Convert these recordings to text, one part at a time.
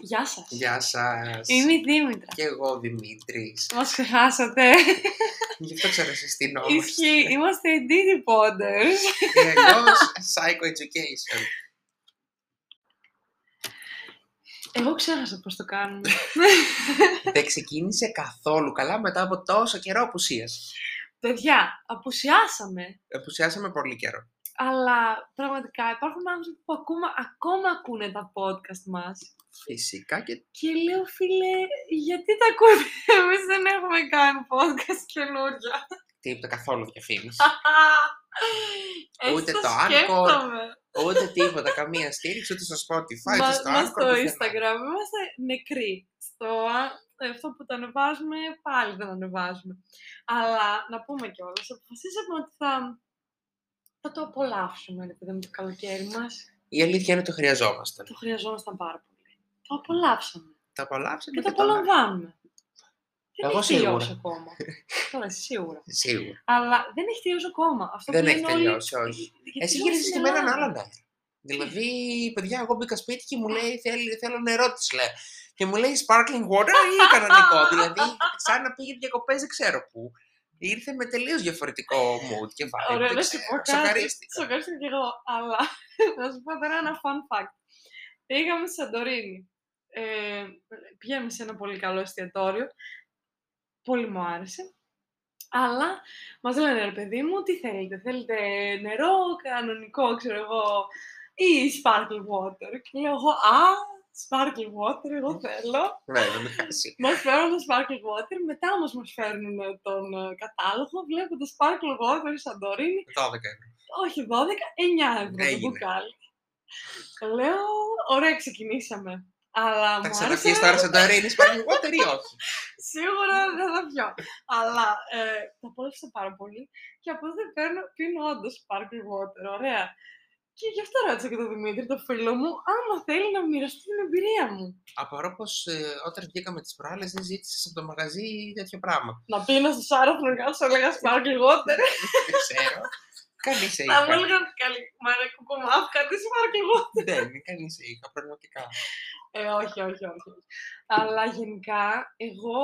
Γεια σας. Γεια σας. Είμαι η Δήμητρα. Και εγώ ο Δημήτρης. Μας ξεχάσατε. Γι' αυτό ξανασυστηνόμαστε. Ισχύει. Είμαστε οι Diddy Podders. Και αλλιώς Psycho Education. Εγώ ξέχασα πώς το κάνουμε. Δεν ξεκίνησε καθόλου καλά μετά από τόσο καιρό απουσίας. Παιδιά, απουσιάσαμε. Απουσιάσαμε πολύ καιρό. Αλλά πραγματικά υπάρχουν άνθρωποι που ακόμα, ακόμα ακούνε τα podcast μας. Φυσικά και Και λέω, φίλε, γιατί τα ακούτε, εμείς δεν έχουμε κάνει podcast καινούργια. τίποτα καθόλου διαφήμιση. Έτσι Ούτε το το Anchor, σκέφτομαι. Ούτε τίποτα, καμία στήριξη, ούτε στο Spotify, Μα, ούτε στο μας Anchor. στο πουθενά. Instagram είμαστε νεκροί. Στο, α- αυτό που το ανεβάζουμε, πάλι δεν ανεβάζουμε. Αλλά να πούμε κιόλας, αποφασίσαμε ότι θα, θα το απολαύσουμε, ρε παιδί μου, το καλοκαίρι μας. Η αλήθεια είναι ότι το χρειαζόμασταν. Το χρειαζόμασταν πάρα πολύ. Το απολαύσαμε. Το απολαύσαμε Και το τώρα- απολαμβάνουμε. Δεν Εγώ έχει τελειώσει σίγουρα. ακόμα. Τώρα εσύ σίγουρα. Σίγουρα. Αλλά δεν έχει τελειώσει ακόμα. Αυτό Δεν που έχει λένε όλοι- τελειώσει, όχι. γιατί Εσύ ζούμε γύριζες στην και με έναν Ελλάδα. άλλον αέρα. Δηλαδή, παιδιά, εγώ μπήκα σπίτι και μου λέει θέλει, θέλω νερό τη λέω. Και μου λέει sparkling water ή κανονικό. δηλαδή, σαν να πήγε διακοπές, δεν ξέρω πού. Ήρθε με τελείως διαφορετικό mood και vibe. Ωραία, δεν να σου ξέρω. πω κάτι. Σοκαρίστηκα. Σοκαρίστηκα κι εγώ. Αλλά να σου πω τώρα ένα fun fact. Πήγαμε στη Σαντορίνη. Ε, πήγαμε σε ένα πολύ καλό εστιατόριο. Πολύ μου άρεσε. Αλλά μας λένε, ρε παιδί μου, τι θέλετε. Θέλετε νερό, κανονικό, ξέρω εγώ, ή sparkling water. Και λέω εγώ, α, sparkling water, εγώ θέλω. Βέβαια, με χάσει. Μας φέρουν το sparkling water, μετά όμως μας φέρνουν τον ε, κατάλογο. Βλέπω το sparkling water Σαντορίνη, 12 ευρώ. όχι 12, 9 ευρώ το Έγινε. μπουκάλι. Λέω, ωραία, ξεκινήσαμε. Αλλά Θα μου ξαναπιείς άρεσε, τώρα σε το sparkling water ή όχι; σίγουρα δεν θα πιω. Αλλά ε, το απόλαυσα πάρα πολύ και από τότε παίρνω, πίνω όντως sparkling water, ωραία. Και γι' αυτό ρώτησα και τον Δημήτρη, το φίλο μου, άμα θέλει να μοιραστεί την εμπειρία μου. Απορώ πως όταν βγήκαμε τις προάλλες δεν ζήτησες από το μαγαζί τέτοιο πράγμα. Να πίνω στο Σάραφνο και να σου έλεγα sparkling water. δεν ξέρω. Κανείς σε Θα μου είχα. έλεγαν καλή μάρα κουκομάφ, κάτι sparkling water. Δεν, κανείς σε είχα πραγματικά. Ε, όχι, όχι, όχι. Αλλά γενικά, εγώ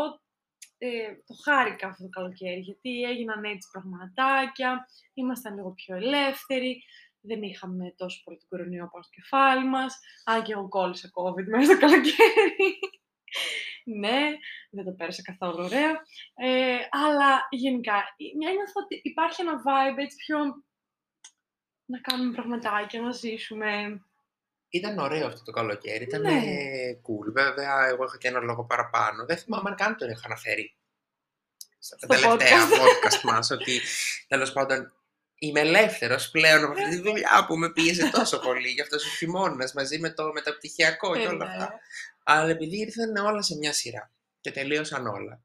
ε, το χάρηκα αυτό το καλοκαίρι, γιατί έγιναν έτσι πραγματάκια, ήμασταν λίγο πιο ελεύθεροι, δεν είχαμε τόσο πολύ τον κορονοϊό πάνω στο κεφάλι μας, αν και εγώ κόλλησα COVID μέσα στο καλοκαίρι. ναι, δεν το πέρασα καθόλου ωραία. Ε, αλλά γενικά, νιώθω ότι υπάρχει ένα vibe έτσι πιο να κάνουμε πραγματάκια, να ζήσουμε. Ήταν ωραίο αυτό το καλοκαίρι. Ήταν Ναι. cool. Βέβαια, εγώ είχα και ένα λόγο παραπάνω. Δεν θυμάμαι αν καν τον είχα αναφέρει στα Στο τελευταία podcast. podcast μας ότι τέλος πάντων είμαι ελεύθερος πλέον από αυτή τη δουλειά που με πίεζε τόσο πολύ για αυτό ο χειμώνας μαζί με το μεταπτυχιακό και Ε, όλα ναι. αυτά. Αλλά επειδή ήρθαν όλα σε μια σειρά και τελείωσαν όλα.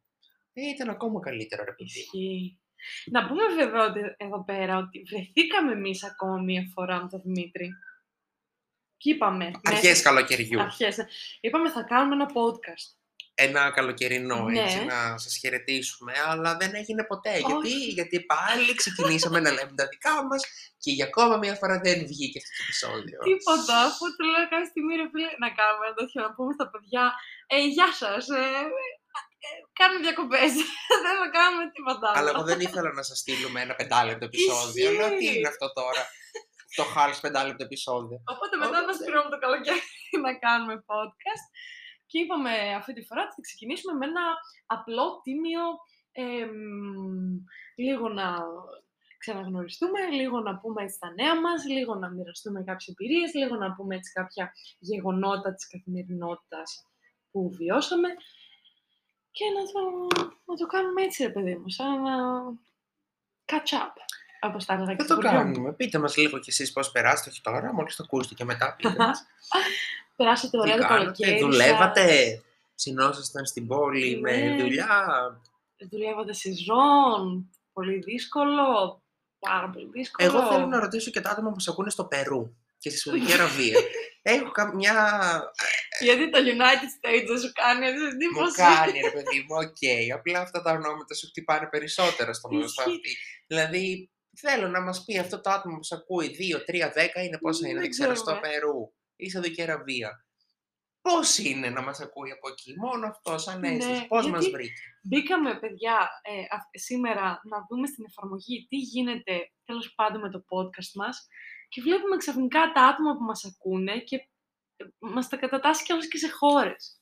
Ε, ήταν ακόμα καλύτερο ρε παιδί. Ισχύει. Να πούμε βέβαια ότι εδώ πέρα ότι βρεθήκαμε εμείς ακόμα μία φορά με τον Δημήτρη. Και είπαμε. Αρχές καλοκαιριού. Αρχές. Είπαμε θα κάνουμε ένα podcast. Ένα καλοκαιρινό Ναι. έτσι να σας χαιρετήσουμε, αλλά δεν έγινε ποτέ. Γιατί, Όχι. γιατί πάλι ξεκινήσαμε να λέμε τα δικά μας και για ακόμα μια φορά δεν βγήκε αυτό το επεισόδιο. Τίποτα. Αφού του λέω κάποια στιγμή ρε φίλε να κάνουμε ένα τέτοιο να πούμε στα παιδιά. Ε, γεια σας. Ε, ε, κάνουμε διακοπές. δεν θα κάνουμε τίποτα. άλλο». Αλλά εγώ δεν ήθελα να σας στείλουμε ένα πεντάλεπτο επεισόδιο. Λέω τι Ισχύει. είναι αυτό τώρα. το χάλς πεντάλεπτο επεισόδιο. Οπότε μετά Οπότε- μας πήραμε το καλοκαίρι να κάνουμε podcast και είπαμε αυτή τη φορά ότι θα ξεκινήσουμε με ένα απλό, τίμιο, εμ, λίγο να ξαναγνωριστούμε, λίγο να πούμε έτσι τα νέα μας, λίγο να μοιραστούμε κάποιες εμπειρίες, λίγο να πούμε έτσι κάποια γεγονότα της καθημερινότητας που βιώσαμε και να το, να το κάνουμε έτσι, ρε παιδί μου, σαν να catch up, όπως τα έλεγα και Δεν στο το χωριό μου. κάνουμε. Πείτε μας λίγο κι εσείς πώς περάσατε, όχι τώρα, μόλις το ακούσετε και μετά πείτε μας. Περάσατε Τι ωραία το κάνατε, καλοκαίρι. σας. δουλεύατε, συνόσασταν στην πόλη με Ναι. δουλειά. δουλεύατε σεζόν, πολύ δύσκολο, πάρα πολύ δύσκολο. Εγώ θέλω να ρωτήσω και τα άτομα που σε ακούνε στο Περού και στη Σαουδική Αραβία. Έχω κα- μια Γιατί το United States δεν σου κάνει έτσι Μου εντύπωση; κάνει ρε παιδί μου, οκ. Απλά αυτά τα ονόματα σου χτυπάνε περισσότερο στο στο Ισχύει. αυτή. Δηλαδή, θέλω να μας πει αυτό το άτομο που σε ακούει 2, 3, 10 είναι πόσα είναι, Δεν δεν ξέρω, στο ξέρουμε. Περού ή Σαουδική Αραβία. πώς είναι να μας ακούει από εκεί; Μόνο αυτός σαν Ναι, αίσθηση. Πώς μας γιατί- βρήκε; Μπήκαμε, παιδιά, ε, α- σήμερα να δούμε στην εφαρμογή τι γίνεται, τέλος πάντων, με το podcast μας και βλέπουμε ξαφνικά τα άτομα που μας ακούνε και ε, μας τα κατατάσσει κιόλας και σε χώρες.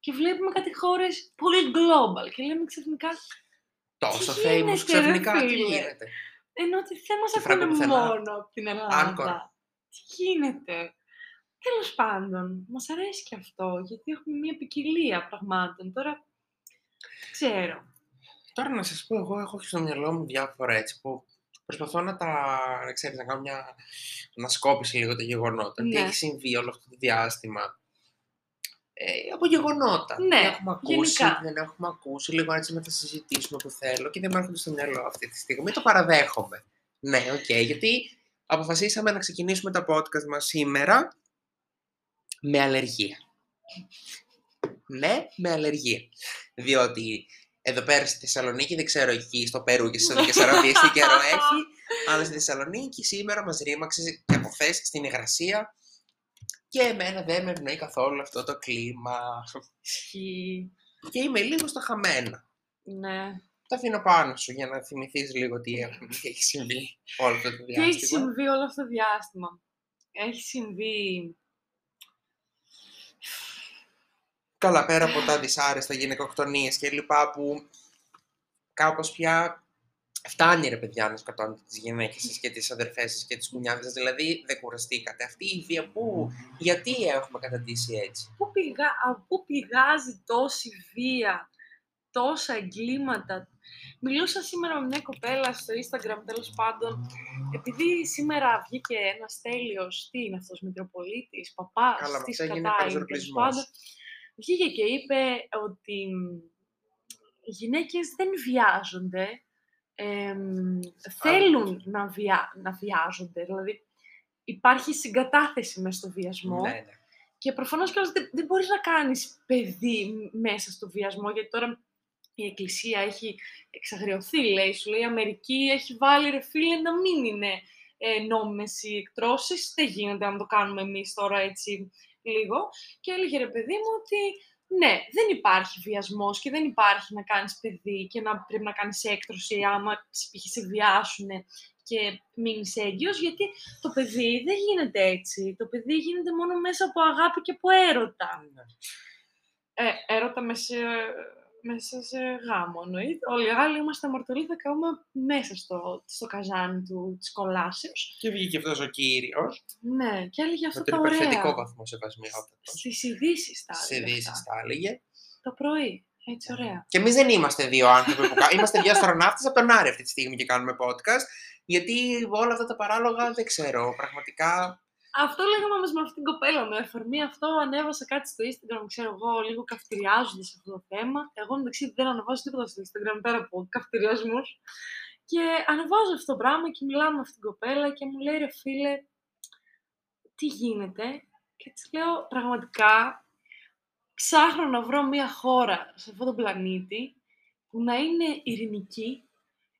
Και βλέπουμε κάτι χώρες πολύ global και λέμε ξαφνικά, Τόσο Τι famous γίνεται, ρε ξαφνικά τι φίλε; γίνεται; ενώ ότι δεν μας Και φράγκο ακούνε πουθενά. μόνο από την Ελλάδα. Anchor. Τι γίνεται; Τέλος πάντων, μας αρέσει και αυτό, γιατί έχουμε μια ποικιλία πραγμάτων. Τώρα, δεν ξέρω. Τώρα να σας πω, εγώ έχω στο μυαλό μου διάφορα έτσι που προσπαθώ να τα, να ξέρεις, να κάνω μια ανασκόπηση λίγο τα γεγονότα. Τι Ναι. έχει συμβεί όλο αυτό το διάστημα. Ε, από γεγονότα. Ναι, τι έχουμε ακούσει, γενικά. τι δεν έχουμε ακούσει, λίγο έτσι να τα συζητήσουμε που θέλω και δεν μου έρχονται στο μυαλό αυτή τη στιγμή. Το παραδέχομαι. Ναι, οκ, γιατί αποφασίσαμε να ξεκινήσουμε τα podcast μας σήμερα με αλλεργία. Ναι, με αλλεργία. Διότι εδώ πέρα στη Θεσσαλονίκη, δεν ξέρω εκεί στο Περού και στις Σαουδικές Αραβίες τι καιρό έχει, αλλά στη Θεσσαλονίκη σήμερα μας ρήμαξε και από χθες στην υγρασία και εμένα δεν με ευνοεί καθόλου αυτό το κλίμα Ισχύει. και είμαι λίγο στα χαμένα. Ναι. Το αφήνω πάνω σου για να θυμηθείς λίγο τι, έχουμε, τι έχει συμβεί όλο αυτό το Τι έχει διάστημα. συμβεί όλο αυτό το διάστημα. Έχει συμβεί... Καλά, πέρα από τα δυσάρεστα γυναικοκτονίες και λοιπά που κάπως πια φτάνει ρε παιδιά να σκοτώνετε τις γυναίκες σας και τις αδερφές σας και τις κουνιάδες σας. Δηλαδή δεν κουραστήκατε. Αυτή η βία που, γιατί έχουμε καταντήσει έτσι; Πού, πηγα... από πού πηγάζει τόση βία, τόσα εγκλήματα. Μιλούσα σήμερα με μια κοπέλα στο Instagram, τέλος πάντων, επειδή σήμερα βγήκε ένας τέλειος, τι είναι αυτός, Μητροπολίτης, παπάς, Καλά, τι αυτό έγινε σκατά είναι, τέλος παραζορπλισμός. πάντων. Βγήκε και είπε ότι μ, οι γυναίκες δεν βιάζονται, εμ, θέλουν να, βια... να βιάζονται, δηλαδή υπάρχει συγκατάθεση μέσα στο βιασμό. Ναι, ναι. Και προφανώς κιόλας δεν, δεν μπορείς να κάνεις παιδί μ- μέσα στο βιασμό, γιατί τώρα η Εκκλησία έχει εξαγριωθεί, λέει, σου λέει η Αμερική έχει βάλει ρε φίλε να μην είναι ε, νόμιμες οι εκτρώσεις, δεν γίνεται να το κάνουμε εμείς τώρα έτσι λίγο. Και έλεγε ρε παιδί μου ότι ναι, δεν υπάρχει βιασμός και δεν υπάρχει να κάνεις παιδί και να πρέπει να κάνεις έκτρωση άμα σε- π.χ. σε βιάσουν και μείνεις έγκυος, γιατί το παιδί δεν γίνεται έτσι. Το παιδί γίνεται μόνο μέσα από αγάπη και από έρωτα. Ναι. Ε, έρωτα μέσα σε, μέσα σε γάμο, εννοείται. Όλοι οι άλλοι είμαστε αμαρτωλοί, θα κάνουμε μέσα στο, στο καζάνι του, της κολάσεως. Και βγήκε αυτός ο κύριος Ναι, και έλεγε με αυτά τον τα ωραία. υπερθετικό βαθμό σεβασμιότητας. Στις ειδήσεις τα Σε έλεγε ειδήσεις αυτά. τα έλεγε. Το πρωί. Έτσι ωραία. Και εμείς δεν είμαστε δύο άνθρωποι που κάνουμε. Είμαστε δύο αστροναύτες από τον Άρη αυτή τη στιγμή και κάνουμε podcast. Γιατί όλα αυτά τα παράλογα δεν ξέρω. Πραγματικά. Αυτό λέγαμε όμως με αυτήν την κοπέλα. Με αφορμή αυτό ανέβασα κάτι στο Instagram, ξέρω εγώ, λίγο καυτηριάζοντας αυτό το θέμα. Εγώ εντάξει δεν ανεβάζω τίποτα στο Instagram πέρα από καυτηριασμούς. Και ανεβάζω αυτό το πράγμα και μιλάω με αυτήν την κοπέλα και μου λέει ρε φίλε, τι γίνεται; Και της λέω πραγματικά ψάχνω να βρω μια χώρα σε αυτόν τον πλανήτη που να είναι ειρηνική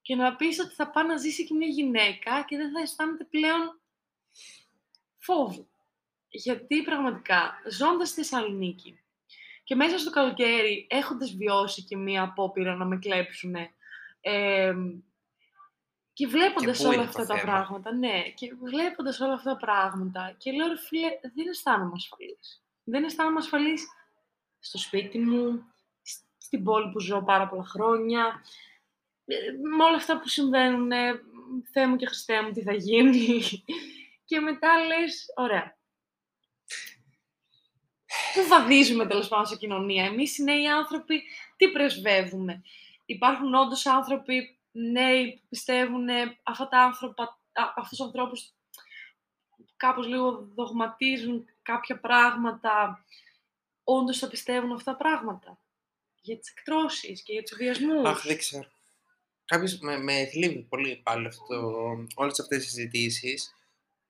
και να πεις ότι θα πάει να ζήσει και μια γυναίκα και δεν θα αισθάνεται πλέον φόβο. Γιατί πραγματικά, ζώντας στη Θεσσαλονίκη και μέσα στο καλοκαίρι, έχοντας βιώσει και μία απόπειρα να με κλέψουν, και βλέποντας πού είναι όλα το αυτά τα θέμα; πράγματα, ναι, και βλέποντας όλα αυτά τα πράγματα, και λέω, ρε φίλε, δεν αισθάνομαι ασφαλής. Δεν αισθάνομαι ασφαλής στο σπίτι μου, σ- στην πόλη που ζω πάρα πολλά χρόνια, ε, με όλα αυτά που συμβαίνουν, Θεέ μου και Χριστέ μου, τι θα γίνει. Και μετά λες, ωραία. Πού βαδίζουμε τέλος πάντων σε κοινωνία; Εμείς οι νέοι άνθρωποι τι πρεσβεύουμε; Υπάρχουν όντως άνθρωποι νέοι που πιστεύουν αυτά τα άνθρωπα, α, αυτούς τους ανθρώπους κάπως λίγο δογματίζουν κάποια πράγματα, όντως θα πιστεύουν αυτά τα πράγματα; Για τις εκτρώσεις και για τους βιασμούς. Αχ, δεν ξέρω. Κάποιος με, με θλίβει πολύ πάλι αυτό, όλες αυτές τις συζητήσεις.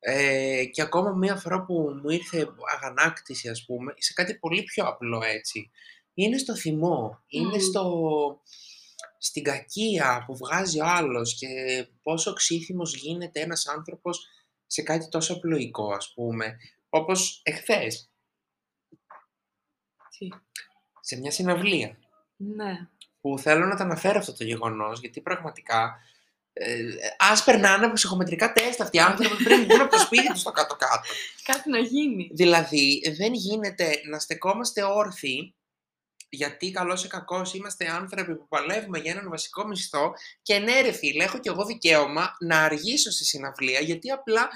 Ε, και ακόμα μία φορά που μου ήρθε αγανάκτηση, ας πούμε, σε κάτι πολύ πιο απλό έτσι. Είναι στο θυμό, είναι Μμμ. στο, στην κακία που βγάζει ο άλλος και πόσο ξύθιμος γίνεται ένας άνθρωπος σε κάτι τόσο απλοϊκό, ας πούμε. Όπως εχθές. Τι. σε μια συναυλία. Ναι. Που θέλω να τα αναφέρω αυτό το γεγονός, γιατί πραγματικά ε, ας περνάνε από ψυχομετρικά τεστ αυτοί οι άνθρωποι πριν βγουν από το σπίτι τους στο κάτω-κάτω. Κάτι να γίνει. Δηλαδή, δεν γίνεται να στεκόμαστε όρθιοι, γιατί καλός ή κακός είμαστε άνθρωποι που παλεύουμε για έναν βασικό μισθό και ναι, ρε φίλε, έχω κι εγώ δικαίωμα να αργήσω στη συναυλία, γιατί απλά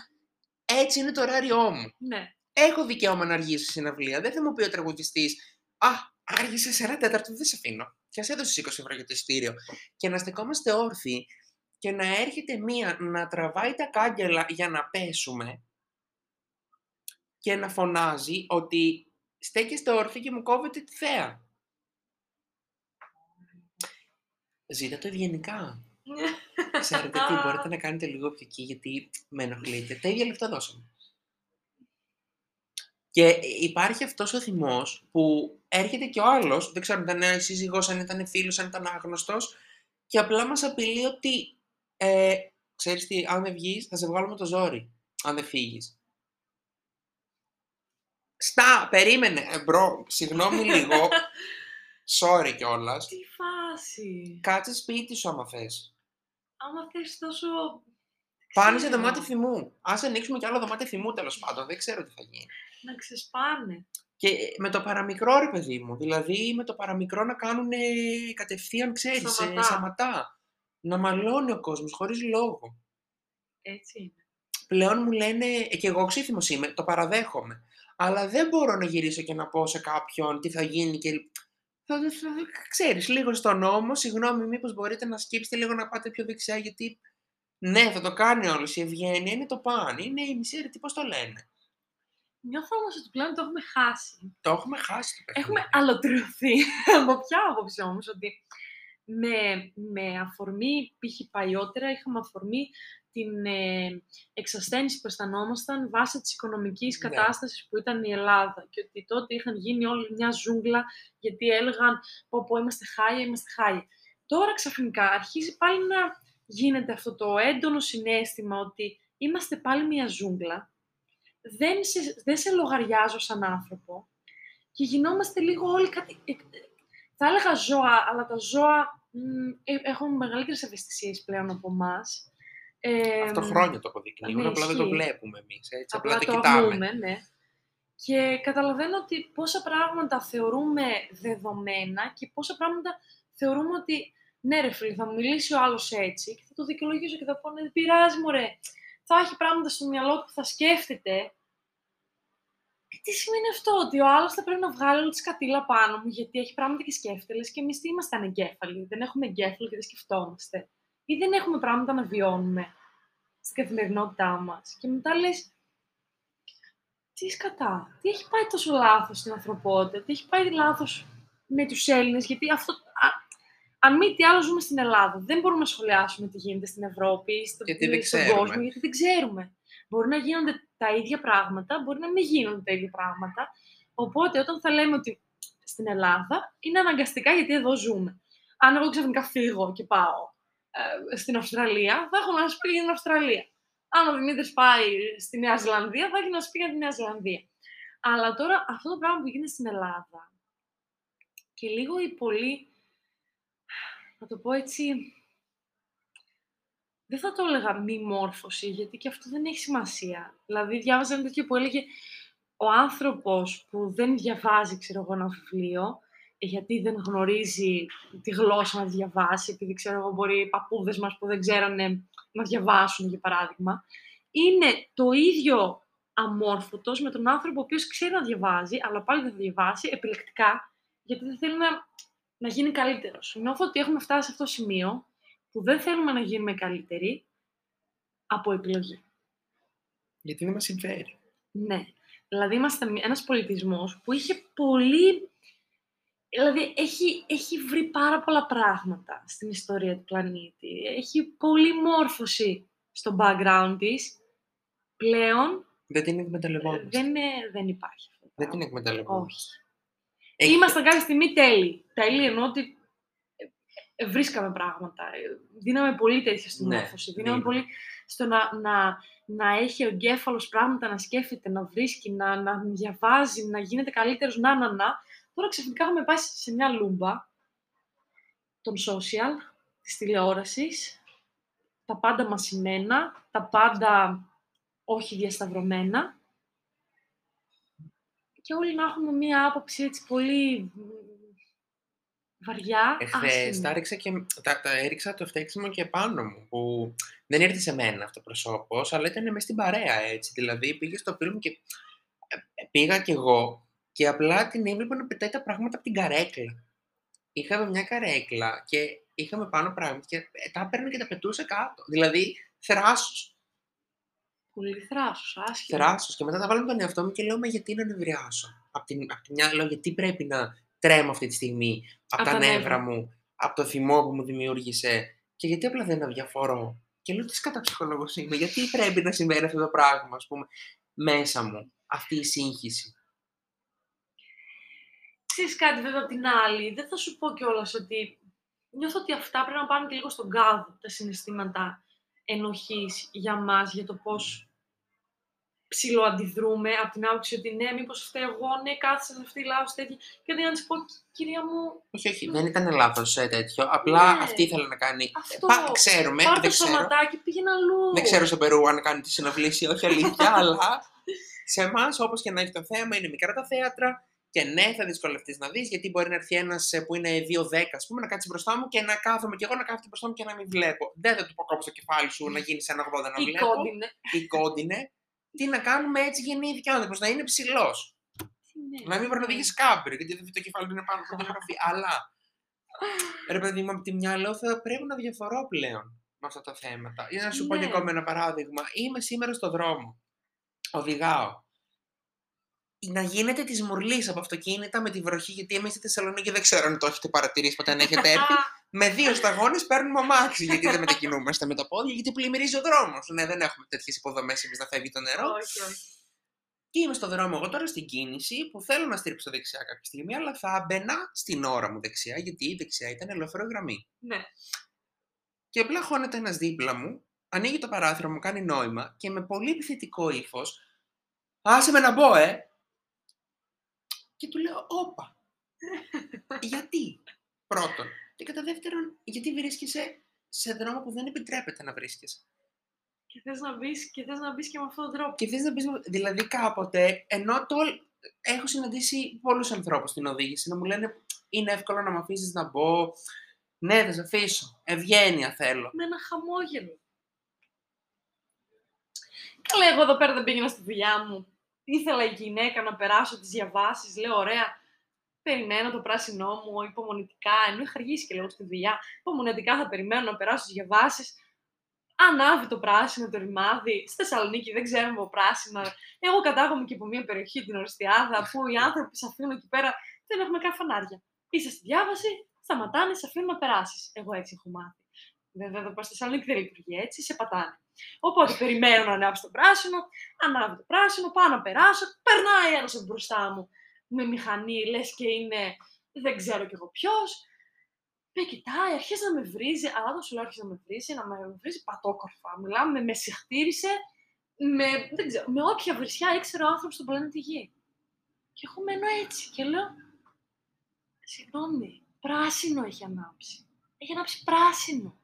έτσι είναι το ωράριό μου. Ναι. Έχω δικαίωμα να αργήσω στη συναυλία. Δεν θα μου πει ο τραγουδιστής, Α, άργησες σε ένα τέταρτο, δεν σε αφήνω. Και ας έδωσε 20 ευρώ για το ειστήριο. Και να στεκόμαστε όρθιοι και να έρχεται μία να τραβάει τα κάγκελα για να πέσουμε και να φωνάζει ότι στέκεστε όρθιοι και μου κόβετε τη θέα. Ζήτα το ευγενικά. Ξέρετε τι, μπορείτε να κάνετε λίγο πιο εκεί γιατί με ενοχλείτε. Τα ίδια λεφτά δώσαμε. Και υπάρχει αυτός ο θυμός που έρχεται και ο άλλος, δεν ξέρω αν ήταν σύζυγός, αν ήταν φίλος, αν ήταν άγνωστος, και απλά μας απειλεί ότι, ε, ξέρεις τι, αν δεν βγεις, θα σε βγάλουμε το ζόρι, αν δεν φύγεις. Στα, περίμενε, ε, bro, συγγνώμη λίγο, sorry κιόλας. Τι φάση. Κάτσε σπίτι σου άμα θες. Άμα θες τόσο... Πάνε σε ξέρω, δωμάτιο θυμού. Ας ανοίξουμε κι άλλο δωμάτιο θυμού τέλος πάντων, δεν ξέρω τι θα γίνει. Να ξεσπάνε. Και με το παραμικρό ρε παιδί μου, δηλαδή με το παραμικρό να κάνουν κατευθείαν, ξέρεις, Σαματά. σαματά. Σαματά. Να μαλώνει ο κόσμος χωρίς λόγο. Έτσι είναι. Πλέον μου λένε, ε, και εγώ ξύθιμος είμαι, το παραδέχομαι. Αλλά δεν μπορώ να γυρίσω και να πω σε κάποιον τι θα γίνει και... Θα, θα, θα- ξέρεις, λίγο στον νόμο, συγγνώμη, μήπως μπορείτε να σκύψετε λίγο να πάτε πιο δεξιά, γιατί ναι, θα το κάνει όλος. Η ευγένεια είναι το παν. Είναι η μισή αίρετη, πώς το λένε. Νιώθω όμως ότι πλέον το έχουμε χάσει. Το έχουμε χάσει το παιχνίδι. Έχουμε αλωτριωθεί. Από ποια άποψη όμως, ότι με, με αφορμή, π.χ. παλιότερα, είχαμε αφορμή την ε, εξασθένηση που αισθανόμασταν βάσει της οικονομικής Ναι. κατάστασης που ήταν η Ελλάδα και ότι τότε είχαν γίνει όλη μια ζούγκλα γιατί έλεγαν πω πω είμαστε χάλια, είμαστε χάλια. Τώρα ξαφνικά αρχίζει πάλι να γίνεται αυτό το έντονο συνέστημα ότι είμαστε πάλι μια ζούγκλα, δεν σε, δεν σε λογαριάζω σαν άνθρωπο και γινόμαστε λίγο όλοι κάτι... ε, ε, Θα έλεγα ζώα, αλλά τα ζώα μ, ε, έχουν μεγαλύτερες ευαισθησίες πλέον από εμάς. Ε, Αυτό χρόνια το αποδεικνύουν, ναι, απλά δεν το ισχύει. βλέπουμε εμείς, έτσι, Απλά, απλά, το το κοιτάμε. αγνοούμε, ναι. Και καταλαβαίνω ότι πόσα πράγματα θεωρούμε δεδομένα και πόσα πράγματα θεωρούμε ότι ναι ρε φίλε, θα μου μιλήσει ο άλλος έτσι και θα το δικαιολογήσω και θα πω ναι, δεν πειράζει μωρέ. Θα έχει πράγματα στο μυαλό του που θα σκέφτεται. Και τι σημαίνει αυτό, ότι ο άλλος θα πρέπει να βγάλει όλη τη σκατήλα πάνω μου γιατί έχει πράγματα και σκέφτεται, λες και εμείς τι είμαστε ανεγκέφαλοι, δεν έχουμε εγκέφαλο και δεν σκεφτόμαστε. Ή δεν έχουμε πράγματα να βιώνουμε στην καθημερινότητά μας. Και μετά λες, τι σκατά, τι έχει πάει τόσο λάθος στην ανθρωπότητα, τι έχει πάει λάθος με τους Έλληνες, γιατί αυτό, α, αν μη τι άλλο ζούμε στην Ελλάδα, δεν μπορούμε να σχολιάσουμε τι γίνεται στην Ευρώπη ή στο, Γιατί δεν ή στον ξέρουμε. κόσμο, γιατί δεν ξέρουμε. Μπορεί να γίνονται τα ίδια πράγματα, μπορεί να μην γίνονται τα ίδια πράγματα. Οπότε όταν θα λέμε ότι στην Ελλάδα είναι αναγκαστικά γιατί εδώ ζούμε. Αν εγώ ξαφνικά φύγω και πάω ε, στην Αυστραλία, θα έχω να σου πει για την Αυστραλία. Αν ο Δημήτρης πάει στη Νέα Ζηλανδία, θα έχει να σου πει για τη Νέα Ζηλανδία. Αλλά τώρα αυτό το πράγμα που γίνεται στην Ελλάδα και λίγο η πολύ, να το πω έτσι, δεν θα το έλεγα μη μόρφωση, γιατί και αυτό δεν έχει σημασία. Δηλαδή, διάβαζα ένα τέτοιο που έλεγε ο άνθρωπος που δεν διαβάζει, ξέρω εγώ, ένα βιβλίο, γιατί δεν γνωρίζει τη γλώσσα να διαβάσει, επειδή ξέρω εγώ μπορεί οι παππούδες μας που δεν ξέρανε να διαβάσουν, για παράδειγμα, είναι το ίδιο αμόρφωτος με τον άνθρωπο ο οποίος ξέρει να διαβάζει, αλλά πάλι δεν θα διαβάσει επιλεκτικά, γιατί δεν θέλει να, να γίνει καλύτερος. Νιώθω ότι έχουμε φτάσει σε αυτό το σημείο που δεν θέλουμε να γίνουμε καλύτεροι από επιλογή. Γιατί δεν μας συμφέρει. Ναι. Δηλαδή είμαστε μ- ένας πολιτισμός που είχε πολύ... Δηλαδή έχει, έχει βρει πάρα πολλά πράγματα στην ιστορία του πλανήτη. Έχει πολλή μόρφωση στο background της. Πλέον Δεν την ε, εκμεταλλευόμαστε. δεν, είναι- δεν υπάρχει αυτό. το Δεν την πράγμα. εκμεταλλευόμαστε. Όχι. Έχει- Ήμασταν κάποια στιγμή τέλειοι. Τέλειοι εννοώ ότι ε, ε, βρίσκαμε πράγματα. ε, Δίναμε πολύ τέτοια στη Ναι, μόρφωση. Δίναμε δίναμε. πολύ... στο να, να, να έχει ο εγκέφαλος πράγματα να σκέφτεται, να βρίσκει, να, να διαβάζει, να γίνεται καλύτερος, να, να, να. Τώρα ξαφνικά έχουμε πάει σε μια λούμπα των social, της τηλεόρασης, τα πάντα μασημένα, τα πάντα όχι διασταυρωμένα και όλοι να έχουμε μία άποψη έτσι πολύ βαριά, Εχθές τα έριξα, και, τα, τα έριξα το φταίξιμο και πάνω μου, που δεν ήρθε σε μένα αυτό προσώπος, αλλά ήταν μέσα στην παρέα έτσι. Δηλαδή πήγε στο φίλο μου και ε, ε, πήγα κι εγώ και απλά την έβλεπα να πετάει τα πράγματα από την καρέκλα. Είχαμε μια καρέκλα και είχαμε πάνω πράγματα και ε, τα έπαιρνε και τα πετούσε κάτω. Δηλαδή, θράσος. Πολύ θράσος, άσχημα. Θράσος. Και μετά τα βάλουμε τον εαυτό μου και λέω, μα γιατί να νευριάσω; Απ' την, απ' τη μια λέω, γιατί πρέπει να τρέμω αυτή τη στιγμή από Απ' τα τα νεύρα νεύρα. μου, από το θυμό που μου δημιούργησε και γιατί απλά δεν αδιαφορώ. Και λέω, τι καταψυχολόγος είμαι, γιατί πρέπει να συμβαίνει αυτό το πράγμα, ας πούμε, μέσα μου, αυτή η σύγχυση; Ξέρεις κάτι βέβαια απ' την άλλη, δεν θα σου πω κιόλας ότι νιώθω ότι αυτά πρέπει να πάνε και λίγο στον κάδο, τα συναισθήματα ενοχής για μας, για το πώς ψιλοαντιδρούμε από την άποψη ότι ναι, μήπως φταίω εγώ, ναι, κάθισα σε αυτή λάθος τέτοια. Και δεν να της πω, κυρία μου, Όχι, όχι, δεν ήταν λάθος τέτοιο. Απλά Ναι. αυτή ήθελε να κάνει. αυτό, Πα, ξέρουμε, πάρ' το δεν ξέρω. σωματάκι, πήγαινε αλλού. Δεν ξέρω στο Περού αν κάνει τη συναυλήση, όχι αλήθεια, αλλά σε εμάς, όπως και να έχει το θέμα, είναι μικρά τα θέατρα και ναι, θα δυσκολευτείς να δεις, γιατί μπορεί να έρθει ένας που είναι 2-10, ας πούμε, να κάτσει μπροστά μου και να κάθομαι κι εγώ να κάθεται μπροστά μου και να μην βλέπω. Δεν θα του πω κόψω το κεφάλι σου να γίνεις ένα 80 να Η βλέπω. κόντινε. Ή κόντινε. Τι να κάνουμε έτσι γεννήθηκε ο άνθρωπο, να είναι ψηλός. Τι ναι, Να μην μπορεί να ναι. οδηγήσει κάμπερ, γιατί δεν το κεφάλι του είναι πάνω από την γραφή. Αλλά. Ρε παιδί μου, από τη μια λέω θα πρέπει να διαφορώ πλέον με αυτά τα θέματα. Για να σου πω και Ναι. ακόμα ένα παράδειγμα. Είμαι σήμερα στο δρόμο. Οδηγάω. Να γίνεται της μουρλής από αυτοκίνητα με τη βροχή, γιατί εμείς στη Θεσσαλονίκη δεν ξέρω αν το έχετε παρατηρήσει ποτέ αν έχετε έρθει. με δύο σταγόνες παίρνουμε αμάξι, γιατί δεν μετακινούμαστε με τα πόδια, γιατί πλημμυρίζει ο δρόμος. Ναι, δεν έχουμε τέτοιες υποδομές εμείς να φεύγει το νερό. όχι, όχι. Και είμαι στο δρόμο εγώ τώρα στην κίνηση που θέλω να στρίψω δεξιά κάποια στιγμή, αλλά θα μπαίνα στην ώρα μου δεξιά, γιατί η δεξιά ήταν ελεύθερο γραμμή. Ναι. Και απλά χώνεται ένας δίπλα μου, ανοίγει το παράθυρο μου, κάνει νόημα και με πολύ επιθετικό ύφος. Άσε με να μπω, ε! Και του λέω, όπα. γιατί, πρώτον. Και κατά δεύτερον, γιατί βρίσκεσαι σε δρόμο που δεν επιτρέπεται να βρίσκεσαι. Και θες να μπεις και θες να μπεις και με αυτόν τον τρόπο. Και θες να πεις, δηλαδή κάποτε, ενώ το έχω συναντήσει πολλούς ανθρώπους στην οδήγηση να μου λένε είναι εύκολο να με αφήσεις να μπω, ναι θα σε αφήσω, ευγένεια θέλω. Με ένα χαμόγελο. Καλά, εγώ εδώ πέρα δεν πήγαινα στη δουλειά μου. Ήθελα η γυναίκα να περάσω τις διαβάσεις. Λέω, ωραία, περιμένω το πράσινό μου υπομονητικά, ενώ είχα αργήσει και λίγο στη δουλειά. Υπομονετικά θα περιμένω να περάσω τις διαβάσεις. Ανάβει το πράσινο το ρημάδι. Στη Θεσσαλονίκη δεν ξέρουμε από πράσινα. Εγώ κατάγομαι και από μια περιοχή, την Οριστιάδα, που οι άνθρωποι σε αφήνουν εκεί πέρα δεν έχουμε καν φανάρια. Είσαι στη διάβαση, σταματάνε, σε αφήνουν να περάσεις. Εγώ έτσι έχω μάθει. Βέβαια, εδώ πέρα στη Θεσσαλονίκη δεν λειτουργεί έτσι, σε πατάνε. Οπότε περιμένω να ανάψει το πράσινο, ανάβει το πράσινο, πάω να περάσω, περνάει ένας από μπροστά μου με μηχανή, λες και είναι δεν ξέρω κι εγώ ποιος. Με κοιτάει, αρχίζει να με βρίζει, αλλά δεν σου λέω αρχίζει να με βρίζει, να με βρίζει πατόκορφα. Μιλάμε, με συχτήρισε, με, δεν ξέρω, με όποια βρισιά ήξερε ο άνθρωπος στον πλανήτη Γη. Και εγώ μένω έτσι και λέω, συγγνώμη, πράσινο έχει ανάψει. Έχει ανάψει πράσινο.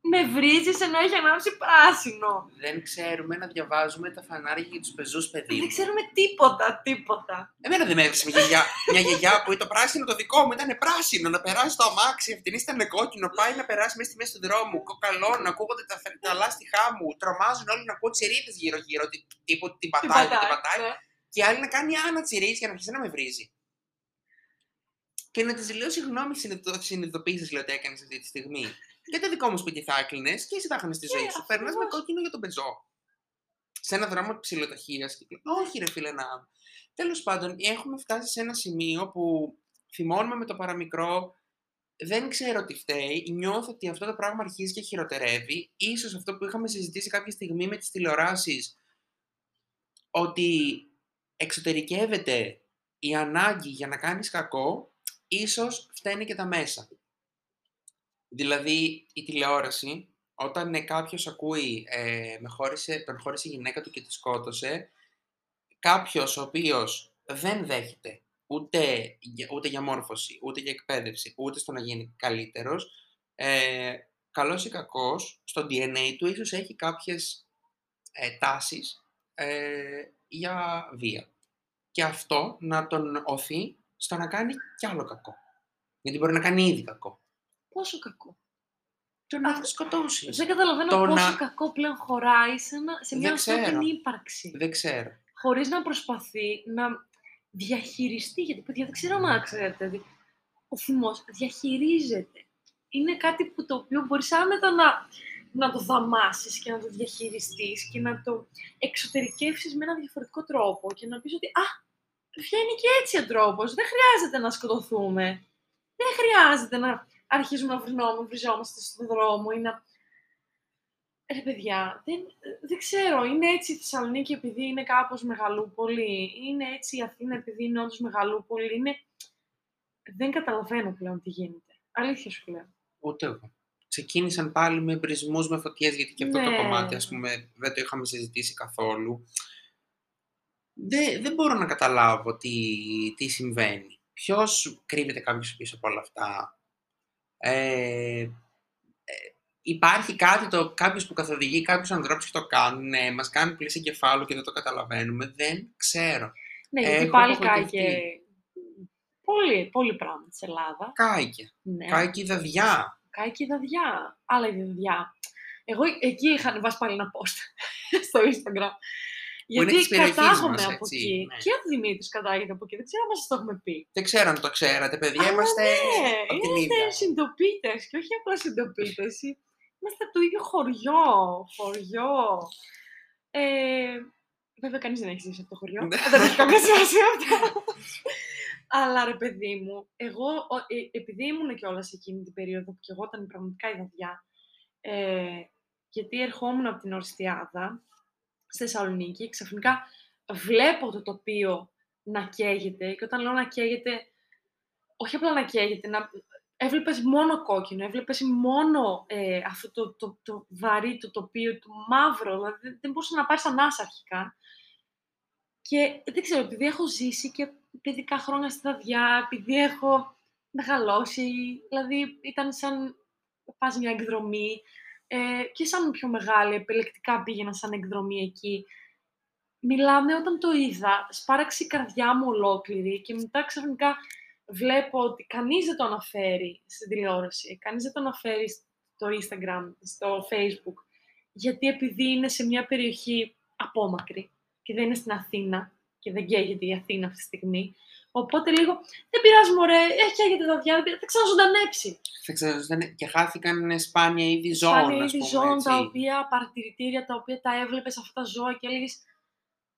Με βρίζεις ενώ έχει ανάψει πράσινο. Δεν ξέρουμε να διαβάζουμε τα φανάρια για τους πεζούς παιδί. Δεν ξέρουμε τίποτα, τίποτα. Εμένα δεν με έβρισε μια γιαγιά, μια γιαγιά που το πράσινο το δικό μου ήταν πράσινο. Να περάσει το αμάξι, αυτήν ήταν κόκκινο. Πάει να περάσει μέσα στη μέση του δρόμου. Κοκαλό, να ακούγονται τα, τα λάστιχά μου. Τρομάζουν όλοι να ακούω τσιρίδε γύρω-γύρω. Τι, τύπου την πατάει, την πατάει. ναι. Και άλλη να κάνει άνα τσιρίζει για να αρχίσει να με βρίζει. Και να της λέω συγγνώμη, συνειδητοποίησες λέω ότι έκανες αυτή τη στιγμή. Και το δικό μου σπίτι θα έκλεινες και εσύ θα έκανε τη ζωή Ναι, σου. Περνά με ακριβώς. κόκκινο για τον πεζό. Σε ένα δρόμο ψηλοταχείας. Όχι, ρε φίλε, να. Τέλος πάντων, έχουμε φτάσει σε ένα σημείο που θυμώνουμε με το παραμικρό. Δεν ξέρω τι φταίει. Νιώθω ότι αυτό το πράγμα αρχίζει και χειροτερεύει. Ίσως αυτό που είχαμε συζητήσει κάποια στιγμή με τις τηλεοράσεις, ότι εξωτερικεύεται η ανάγκη για να κάνεις κακό, ίσως φταίνει και τα μέσα. Δηλαδή, η τηλεόραση όταν ε, κάποιος ακούει ε, με χώρισε, με χώρισε η γυναίκα του και τη σκότωσε, κάποιος ο οποίος δεν δέχεται ούτε, για- ούτε για μόρφωση, ούτε για εκπαίδευση, ούτε στο να γίνει καλύτερος, ε, καλός ή κακός, στο DNA του ίσως έχει κάποιες ε, τάσεις ε, για βία. Και αυτό να τον οθεί στο να κάνει κι άλλο κακό. Γιατί μπορεί να κάνει ήδη κακό. Πόσο κακό. Το να Αυτό- σκοτώσει. Δεν καταλαβαίνω Το πόσο να- κακό πλέον χωράει σε, ένα, σε μια Δεν ξέρω. ανθρώπινη ύπαρξη. Δεν ξέρω. Χωρίς να προσπαθεί να διαχειριστεί. Γιατί, παιδιά, δεν ξέρω αν ξέρετε. δη- Ο θυμός διαχειρίζεται. Είναι κάτι που το οποίο μπορείς άνετα να, να το δαμάσεις και να το διαχειριστείς και να το εξωτερικεύσεις με ένα διαφορετικό τρόπο και να πεις ότι «Α, βγαίνει και έτσι ο τρόπος, δεν χρειάζεται να σκοτωθούμε, δεν χρειάζεται να αρχίζουμε να βρυνόμαστε, βριζόμαστε στον δρόμο ή να Ρε παιδιά, δεν, δεν ξέρω, είναι έτσι η Θεσσαλονίκη επειδή είναι κάπως μεγαλούπολη, είναι έτσι η Αθήνα επειδή είναι όντως μεγαλούπολη, είναι... Δεν καταλαβαίνω πλέον τι γίνεται. Αλήθεια σου λέω. Ούτε εγώ. Ξεκίνησαν πάλι με εμπρισμούς, με φωτιές, γιατί και αυτό το Ναι. κομμάτι, ας πούμε, δεν το είχαμε συζητήσει καθόλου. Δεν, δεν μπορώ να καταλάβω τι, τι συμβαίνει. Ποιος κρύβεται κάποιος πίσω από όλα αυτά; Ε, ε, υπάρχει κάτι, το, κάποιος που καθοδηγεί κάποιους ανθρώπους και το κάνουν, ναι, μας κάνουν πλήση κεφάλου και δεν το καταλαβαίνουμε. Δεν ξέρω. Ναι, γιατί Έχω πάλι απογοητευτεί. κάηκε πολύ, πολύ πράγμα της Ελλάδα. Κάηκε. Ναι, Κάηκε η δαδιά. κάηκε η δαδιά. Άλλα η δαδιά. Εγώ εκεί είχα ανεβάσει πάλι ένα post στο Instagram. Είναι Γιατί της περιοχής κατάγομαι μας, από έτσι, εκεί. ναι. Και ο Δημήτρης κατάγεται από εκεί. Δεν ξέρω αν σας το έχουμε πει. Δεν ξέρω αν το ξέρατε, παιδιά. Αλλά Είμαστε ναι, από την είμαστε ίδια. συντοπίτες και όχι απλά συντοπίτες. Είμαστε από το ίδιο χωριό. Χωριό. Ε, βέβαια, κανείς δεν έχει ζήσει από το χωριό. Ναι. δεν έχει καμία σημασία αυτό. Αλλά ρε παιδί μου, εγώ, ο- ε, επειδή ήμουν κιόλας εκείνη την περίοδο που κι εγώ ήταν πραγματικά η δαδιά, ε, γιατί ερχόμουν από την Ορστιάδα στη Θεσσαλονίκη, ξαφνικά βλέπω το τοπίο να καίγεται και όταν λέω να καίγεται, όχι απλά να καίγεται, να... έβλεπες μόνο κόκκινο, έβλεπες μόνο ε, αυτό το, το, το βαρύ, το τοπίο, το μαύρο, δηλαδή δεν- δεν μπορούσε να πάρεις ανάσα αρχικά. Και δεν ξέρω, επειδή έχω ζήσει και παιδικά χρόνια στη δαδιά, επειδή έχω μεγαλώσει, δηλαδή ήταν σαν πας μια εκδρομή ε, και σαν πιο μεγάλη, επιλεκτικά πήγαινα σαν εκδρομή εκεί. Μιλάμε όταν το είδα, σπάραξε η καρδιά μου ολόκληρη και μετά ξαφνικά βλέπω ότι κανείς δεν το αναφέρει στην τηλεόραση, κανείς δεν το αναφέρει στο Instagram, στο Facebook, γιατί επειδή είναι σε μια περιοχή απόμακρη και δεν είναι στην Αθήνα και δεν καίγεται η Αθήνα αυτή τη στιγμή, οπότε λίγο, δεν πειράζει μωρέ, έχει καίγεται τα διά, δεν πειράζει, θα ξαναζωντανέψει. Δεν ξέρω, δεν- και χάθηκαν σπάνια είδη ζώων, Σπάνια ας είδη πούμε, ζώων, έτσι. τα οποία, παρατηρητήρια, τα οποία τα έβλεπες αυτά τα ζώα και έλεγες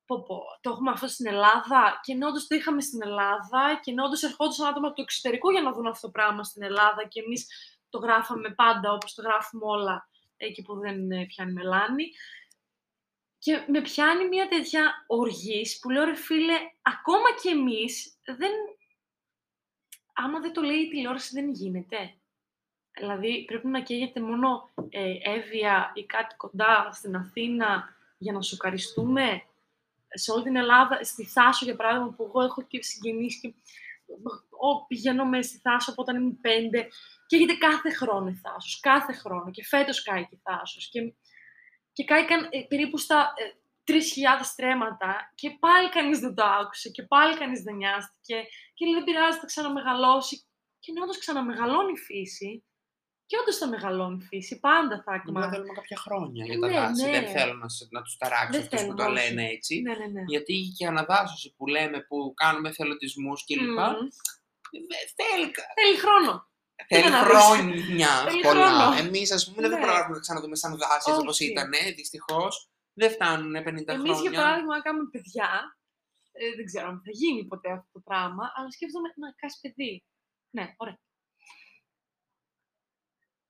πω πω, το έχουμε αυτό στην Ελλάδα και ενώ όντως το είχαμε στην Ελλάδα και ενώ όντως ερχόντουσαν άτομα από το εξωτερικό για να δουν αυτό το πράγμα στην Ελλάδα και εμείς το γράφαμε πάντα όπως το γράφουμε όλα εκεί που δεν ε, πιάνει μελάνη. Και με πιάνει μια τέτοια οργής που λέω ρε φίλε, ακόμα και εμείς δεν... Άμα δεν το λέει η τηλεόραση δεν γίνεται. Δηλαδή πρέπει να καίγεται μόνο ε, έβεια ή κάτι κοντά στην Αθήνα για να σοκαριστούμε. Σε όλη την Ελλάδα, στη Θάσο για παράδειγμα, που εγώ έχω και συγγενείς και ο, πηγαίνω μες στη Θάσο από όταν ήμουν πέντε και έγινε κάθε χρόνο η Θάσος, κάθε χρόνο και φέτος κάηκε η Θάσος και, και κάηκαν ε, περίπου στα ε, 3.000 στρέμματα και πάλι κανείς δεν το άκουσε και πάλι κανείς δεν νοιάστηκε και λέει δεν πειράζει, θα ξαναμεγαλώσει και ναι, όντως ξαναμεγαλώνει η φύση και όντως θα μεγαλώνει η φύση, πάντα θα Απλά άκουμα. θέλουμε κάποια χρόνια για Ναι, τα δάση. ναι. Δεν θέλω να, σε- να τους ταράξω Δεν αυτούς που το θέλουμε, όχι. λένε έτσι. Ναι, ναι, ναι. Γιατί και η αναδάσωση που λέμε, που κάνουμε εθελοντισμούς κλπ. Μμμ. δεν Θέλει, Θέλει χρόνο. Θέλει να δεις. χρόνια Θέλει πολλά. χρόνο. Εμείς, ας πούμε, δεν Ναι. προλάβουμε να ξαναδούμε σαν δάσεις όπως Όχι. ήταν, δυστυχώς. Δεν φτάνουν 50 Εμείς, χρόνια. για παράδειγμα, να κάνουμε παιδιά, ε, δεν ξέρω αν θα γίνει ποτέ αυτό το πράγμα, αλλά σκέφτομαι να κάνεις παιδί. Ναι, ωραία.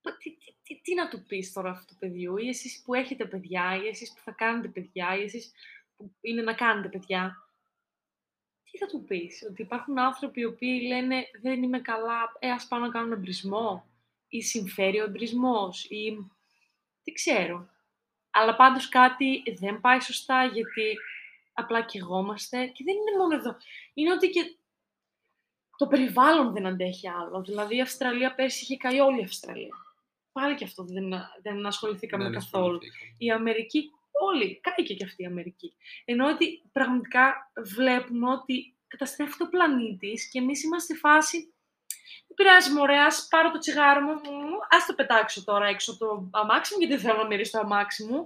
Πα- Τι, τι, τι, τι να του πεις τώρα αυτού του παιδιού, ή εσείς που έχετε παιδιά, ή εσείς που θα κάνετε παιδιά, ή εσείς που είναι να κάνετε παιδιά; Τι θα του πεις, ότι υπάρχουν άνθρωποι οι οποίοι λένε δεν είμαι καλά, ε, ας πάω να κάνω εμπρισμό, ή συμφέρει ο εμπρισμός, ή Δεν ξέρω. Αλλά πάντως κάτι δεν πάει σωστά γιατί απλά κυγόμαστε και δεν είναι μόνο εδώ. Είναι ότι και το περιβάλλον δεν αντέχει άλλο. Δηλαδή η Αυστραλία πέρσι είχε καεί όλη η Αυστραλία. Πάλι και αυτό δεν, δεν ασχοληθήκαμε Δεν καθόλου. ασχοληθήκαμε. Η Αμερική, όλοι, κάηκε και αυτή η Αμερική. Ενώ ότι πραγματικά βλέπουμε ότι καταστρέφεται ο πλανήτης και εμείς είμαστε στη φάση δεν πειράζει, μωρέ, ας πάρω το τσιγάρο μου, μου, ας το πετάξω τώρα έξω το αμάξι μου, γιατί δεν θέλω να μυρίσω το αμάξι μου.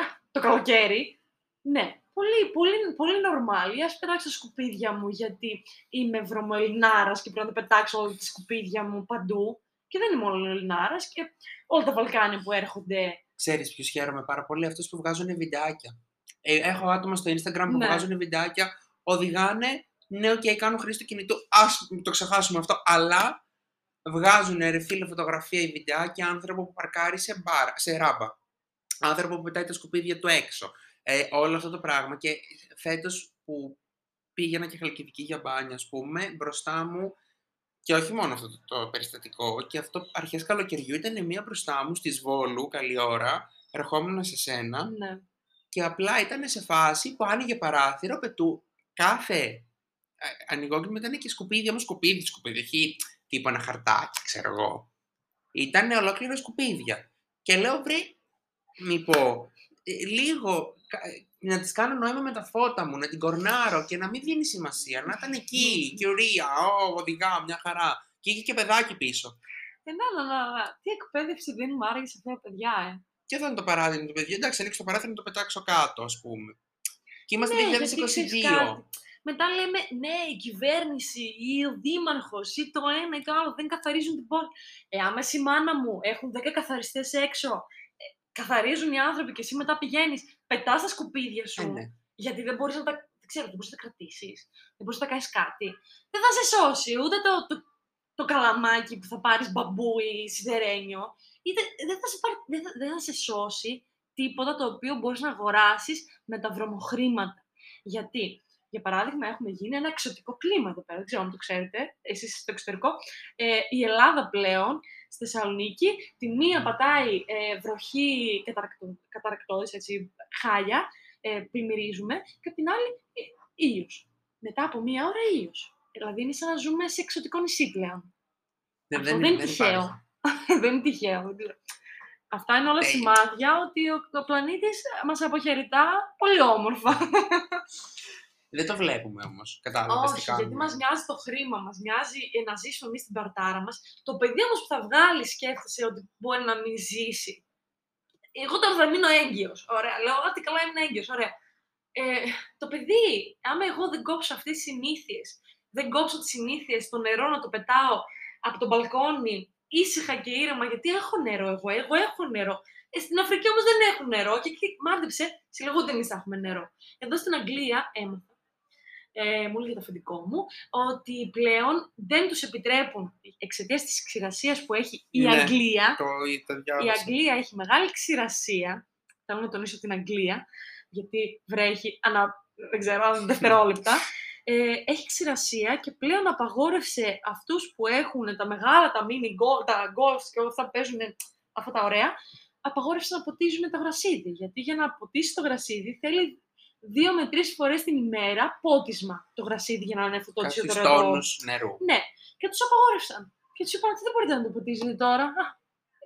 Α, το καλοκαίρι. Ναι, πολύ, πολύ, πολύ normal. Ή ας πετάξω τα σκουπίδια μου, γιατί είμαι βρωμοελληνάρας και πρέπει να τα πετάξω όλα τα σκουπίδια μου παντού. Και δεν είμαι μόνο Ελληνάρας και όλα τα Βαλκάνια που έρχονται. Ξέρεις ποιους χαίρομαι πάρα πολύ, αυτούς που βγάζουν βιντεάκια. Ε, έχω άτομα στο Instagram που Ναι. βγάζουν βιντεάκια, οδηγάνε, ναι, οκ, κάνουν χρήση του κινητού, ας το ξεχάσουμε αυτό, αλλά βγάζουν ρε φίλε φωτογραφία ή βιντεάκια άνθρωπο που παρκάρει σε, μπαρ, σε ράμπα. Άνθρωπο που πετάει τα σκουπίδια του έξω. Ε, όλο αυτό το πράγμα. Και φέτος που πήγαινα και χαλκιδική για μπάνια, ας πούμε, μπροστά μου και όχι μόνο αυτό το, το περιστατικό, και αυτό αρχές καλοκαιριού ήταν μία μπροστά μου στη Βόλου, καλή ώρα, ερχόμουν σε σένα Ναι. και απλά ήταν σε φάση που άνοιγε παράθυρο, πετού κάθε ε, ανοιγόκλημα ήταν και σκουπίδια μου, σκουπίδι, σκουπίδι, όχι τύπο ένα χαρτάκι, ξέρω εγώ. Ήταν ολόκληρα σκουπίδια. Και λέω, βρε, μη πω, ε, λίγο κα- ε, να τις κάνω νόημα με τα φώτα μου, να την κορνάρω και να μην δίνει σημασία, να ήταν εκεί, Μμμ. κυρία, ω, οδηγά, μια χαρά. Και είχε και παιδάκι πίσω. Ε, να, να, να, να. Τι εκπαίδευση δίνουμε άραγε σε αυτά τα παιδιά, ε. Και εδώ είναι το παράδειγμα του παιδιού. Εντάξει, ανοίξω το παράθυρο να το πετάξω κάτω, ας πούμε. Και είμαστε Ναι, γιατί ξέρεις 2022. κάτι. Μετά λέμε, ναι, η κυβέρνηση ή ο δήμαρχος ή το ένα ή το άλλο δεν καθαρίζουν την πόλη. Ε, άμα εσύ μάνα μου έχουν 10 καθαριστές έξω, ε, καθαρίζουν οι άνθρωποι και εσύ μετά πηγαίνεις, πετάς τα σκουπίδια σου, Ε, ναι. γιατί δεν μπορείς να τα, δεν ξέρω, δεν μπορείς να τα κρατήσεις, δεν μπορείς να τα κάνεις κάτι. Δεν θα σε σώσει ούτε το, το, το καλαμάκι που θα πάρεις μπαμπού ή σιδερένιο, είτε, δεν, θα σε πάρει, δεν, θα, δεν θα σε σώσει τίποτα το οποίο μπορείς να αγοράσεις με τα βρωμοχρήματα. Γιατί, για παράδειγμα, έχουμε γίνει ένα εξωτικό κλίμα εδώ πέρα. Δεν ξέρω αν το ξέρετε, εσείς στο εξωτερικό. Ε, η Ελλάδα πλέον, στη Θεσσαλονίκη, τη μία πατάει ε, βροχή καταρακτω, καταρακτώδης, έτσι, χάλια, ε, πλημμυρίζουμε, και απ' την άλλη ε, ήλιος. Μετά από μία ώρα ήλιος. Δηλαδή είναι σαν να ζούμε σε εξωτικό νησί πλέον. Ναι, Αυτό δεν είναι τυχαίο. υπάρχει. δεν είναι τυχαίο. Αυτά είναι όλα Ε, σημάδια ότι ο, ο πλανήτης μας αποχαιρετά πολύ όμορφα. Δεν το βλέπουμε όμως. Κατάλαβες τι Όχι, κάνουμε. γιατί μας νοιάζει το χρήμα, μας νοιάζει ε, να ζήσουμε εμείς την παρτάρα μας. Το παιδί όμως που θα βγάλει σκέφτεσαι ότι μπορεί να μην ζήσει. Εγώ τώρα θα μείνω έγκυος. Ωραία, λέω, ότι καλά ήμουν έγκυος, ωραία. Ε, το παιδί, άμα εγώ δεν κόψω αυτές τις συνήθειες, δεν κόψω τις συνήθειες, το νερό να το πετάω από το μπαλκόνι, ήσυχα και ήρεμα, γιατί έχω νερό εγώ, εγώ έχω νερό. Ε, στην Αφρική όμως δεν έχουν νερό και εκεί μάντεψε, συλλογούνται εμείς θα έχουμε νερό. Εδώ στην Αγγλία έμαθα ε, μου έλεγε το αφεντικό μου, ότι πλέον δεν τους επιτρέπουν εξαιτίας της ξηρασίας που έχει η Ναι. Αγγλία. Το, το Η διάβασα. Αγγλία έχει μεγάλη ξηρασία. Θέλω να τονίσω την Αγγλία, γιατί βρέχει ανά, δεν ξέρω, ανά δευτερόλεπτα. Ε, έχει ξηρασία και πλέον απαγόρευσε αυτούς που έχουν τα μεγάλα, τα mini golf, τα golf και όλα αυτά που παίζουν αυτά τα ωραία, απαγόρευσε να ποτίζουν το γρασίδι. Γιατί για να ποτίσει το γρασίδι θέλει δύο με τρεις φορές την ημέρα πότισμα το γρασίδι για να είναι αυτό το Κάποιου τσιωτρερό. τόνους νερού. Ναι, και τους απαγόρευσαν. Και τους είπαν ότι δεν μπορείτε να το ποτίζετε τώρα; Α,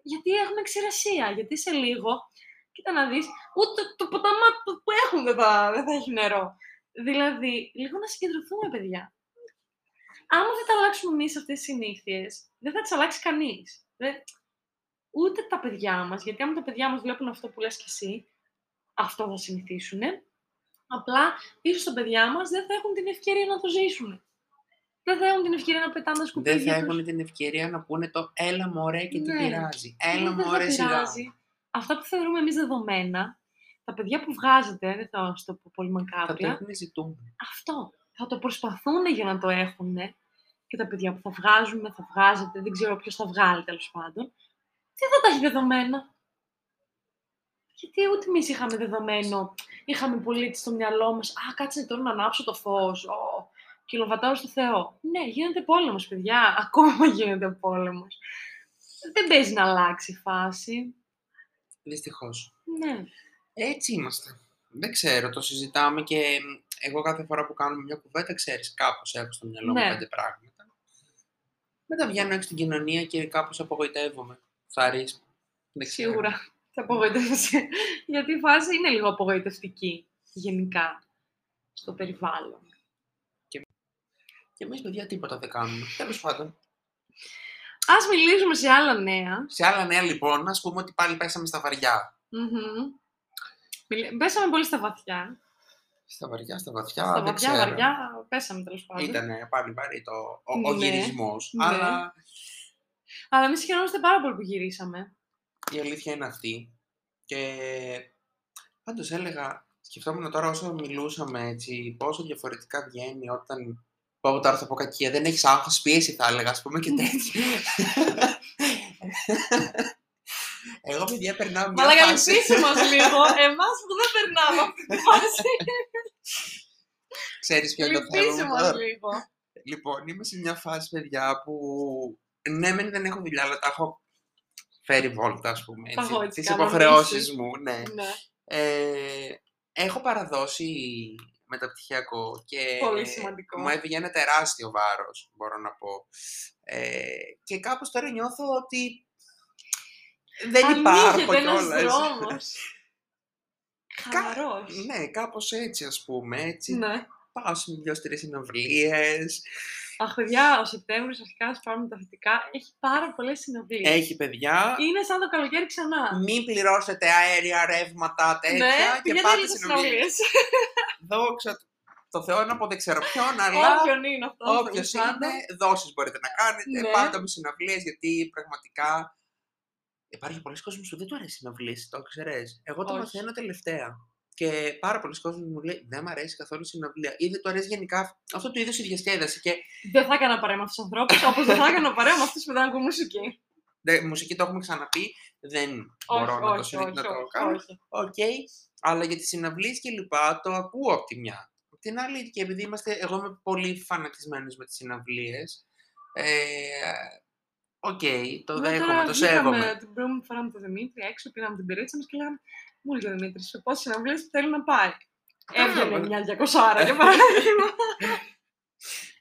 γιατί έχουμε ξηρασία. Γιατί σε λίγο, κοίτα να δεις, ούτε το, το ποταμά που, που έχουν δεν θα, δεν θα έχει νερό. Δηλαδή, λίγο να συγκεντρωθούμε, παιδιά. Άμα δεν τα αλλάξουμε εμείς αυτές τις συνήθειες, δεν θα τις αλλάξει κανείς. Ούτε τα παιδιά μας, γιατί άμα τα παιδιά μας βλέπουν αυτό που λες και εσύ, αυτό θα συνηθίσουν. Απλά ίσω τα παιδιά μας δεν θα έχουν την ευκαιρία να το ζήσουν. Δεν θα έχουν την ευκαιρία να πετάνε τα Δεν σκουπίδια θα τους. έχουν την ευκαιρία να πούνε το έλα μωρέ και τι Ναι. πειράζει. Ναι, Έλα δεν θα μωρέ σιγά. πειράζει. Αυτά που θεωρούμε εμείς δεδομένα, τα παιδιά που βγάζετε, δεν θα σου το πω πολύ Θα το μακάβρια, έχουν ζητούμενο. αυτό. Θα το προσπαθούν για να το έχουν. Και τα παιδιά που θα βγάζουν, θα βγάζετε, δεν ξέρω ποιος θα βγάλει τέλος πάντων. Τι θα τα έχει δεδομένα. Γιατί ούτε εμείς είχαμε δεδομένο, είχαμε πολύ στο μυαλό μας. Α, κάτσε τώρα να ανάψω το φως. Ω, κιλοβατάω στο Θεό. Ναι, γίνεται πόλεμος, παιδιά. Ακόμα γίνεται πόλεμος. Δεν παίζει να αλλάξει η φάση. Δυστυχώς. Ναι. Έτσι είμαστε. Δεν ξέρω, το συζητάμε και μ, εγώ κάθε φορά που κάνουμε μια κουβέντα, ξέρεις, κάπως έχω στο μυαλό μου Ναι. πέντε πράγματα. Μετά βγαίνω έξω στην κοινωνία και κάπως απογοητεύομαι. Θα ρίς. Δεν ξέρω. Σίγουρα θα απογοητεύεσαι. Γιατί η φάση είναι λίγο απογοητευτική γενικά στο περιβάλλον. Και εμείς, παιδιά, τίποτα δεν κάνουμε. Τέλος πάντων. Ας μιλήσουμε σε άλλα νέα. Σε άλλα νέα, λοιπόν, ας πούμε ότι πάλι πέσαμε στα βαριά. Μμμ. Μιλ- Πέσαμε πολύ στα βαθιά. Στα βαριά, στα βαθιά, στα δεν βαθιά, ξέρω. βαριά, πέσαμε τέλος πάντων. Ήταν πάλι βαρύ το, ο, ο Ναι, γυρισμός. ναι. Αλλά Αλλά εμείς χαιρόμαστε πάρα πολύ που γυρίσαμε. Η αλήθεια είναι αυτή. Και πάντως έλεγα, σκεφτόμουν τώρα όσο μιλούσαμε έτσι, πόσο διαφορετικά βγαίνει όταν πω τώρα θα πω κακία, δεν έχεις άγχος πίεση θα έλεγα, ας πούμε και τέτοια. Εγώ παιδιά περνάω μια Μαλάκα φάση... λυπήσει μας λίγο. Εμάς που δεν περνάμε αυτή τη φάση. Ξέρεις ποιο είναι το Λυπήσει θέμα μου μας τώρα. λίγο. Λοιπόν, είμαι σε μια φάση, παιδιά, που ναι, μεν δεν έχω δουλειά, αλλά τα έχω φέρει βόλτα, ας πούμε, Τα έχω έτσι, έτσι τις κανονίσει. υποχρεώσεις μου, ναι. Ναι. Ε, έχω παραδώσει μεταπτυχιακό και Πολύ σημαντικό. μου έβγαινε ένα τεράστιο βάρος, μπορώ να πω. Ε, και κάπως τώρα νιώθω ότι δεν υπάρχω Ανοίγεται ένας κιόλας. δρόμος. Κα- Χαλαρός. Ναι, κάπως έτσι ας πούμε, έτσι. Ναι. Πάω σε δυο-τρεις συναυλίες, Αχ, παιδιά, ο Σεπτέμβρης αρχικά ας πάρουμε τα θετικά. Έχει πάρα πολλές συναυλίες. έχει παιδιά. Είναι σαν το καλοκαίρι ξανά. Μην πληρώσετε αέρια, ρεύματα, τέτοια ναι, και πηγαίνετε πάτε λίγο συναυλίες. συναυλίες. Δόξα το Θεό να πω δεν ξέρω ποιον, αλλά Όποιον είναι αυτό. όποιος είναι, δόσεις μπορείτε να κάνετε. Ναι. Πάτε με συναυλίες γιατί πραγματικά υπάρχει πολλοί κόσμος που δεν του αρέσει συναυλίες, το ξέρεις. Εγώ το Όχι. μαθαίνω τελευταία. Και πάρα πολλοί κόσμος μου λέει δεν μου αρέσει καθόλου η συναυλία. Ή δεν του αρέσει γενικά αυτό του είδους η διασκέδαση. Και Δεν θα έκανα παρέα με αυτούς τους ανθρώπους, όπως δεν θα έκανα παρέα με αυτούς που δεν ακούν μουσική. δε, μουσική το έχουμε ξαναπεί, δεν μπορώ όχι, να το, όχι, συνε- όχι, να το όχι, κάνω. όχι. Οκ, αλλά για τις συναυλίες και λοιπά το ακούω από τη μια. Απ' την άλλη, και επειδή είμαστε, εγώ είμαι πολύ φανατισμένος με τις συναυλίες, ε, οκ, το Ναι, δέχομαι, τώρα το βγήκαμε σέβομαι. Την πρώτη φορά με τον Δημήτρη έξω, πήραμε την μπυρίτσα μας και λέγαμε Μου λέει ο Δημήτρης, σε πόσες συναυλίες θέλεις να πάει. Έβγαινε Καλά. μια 200 για παράδειγμα.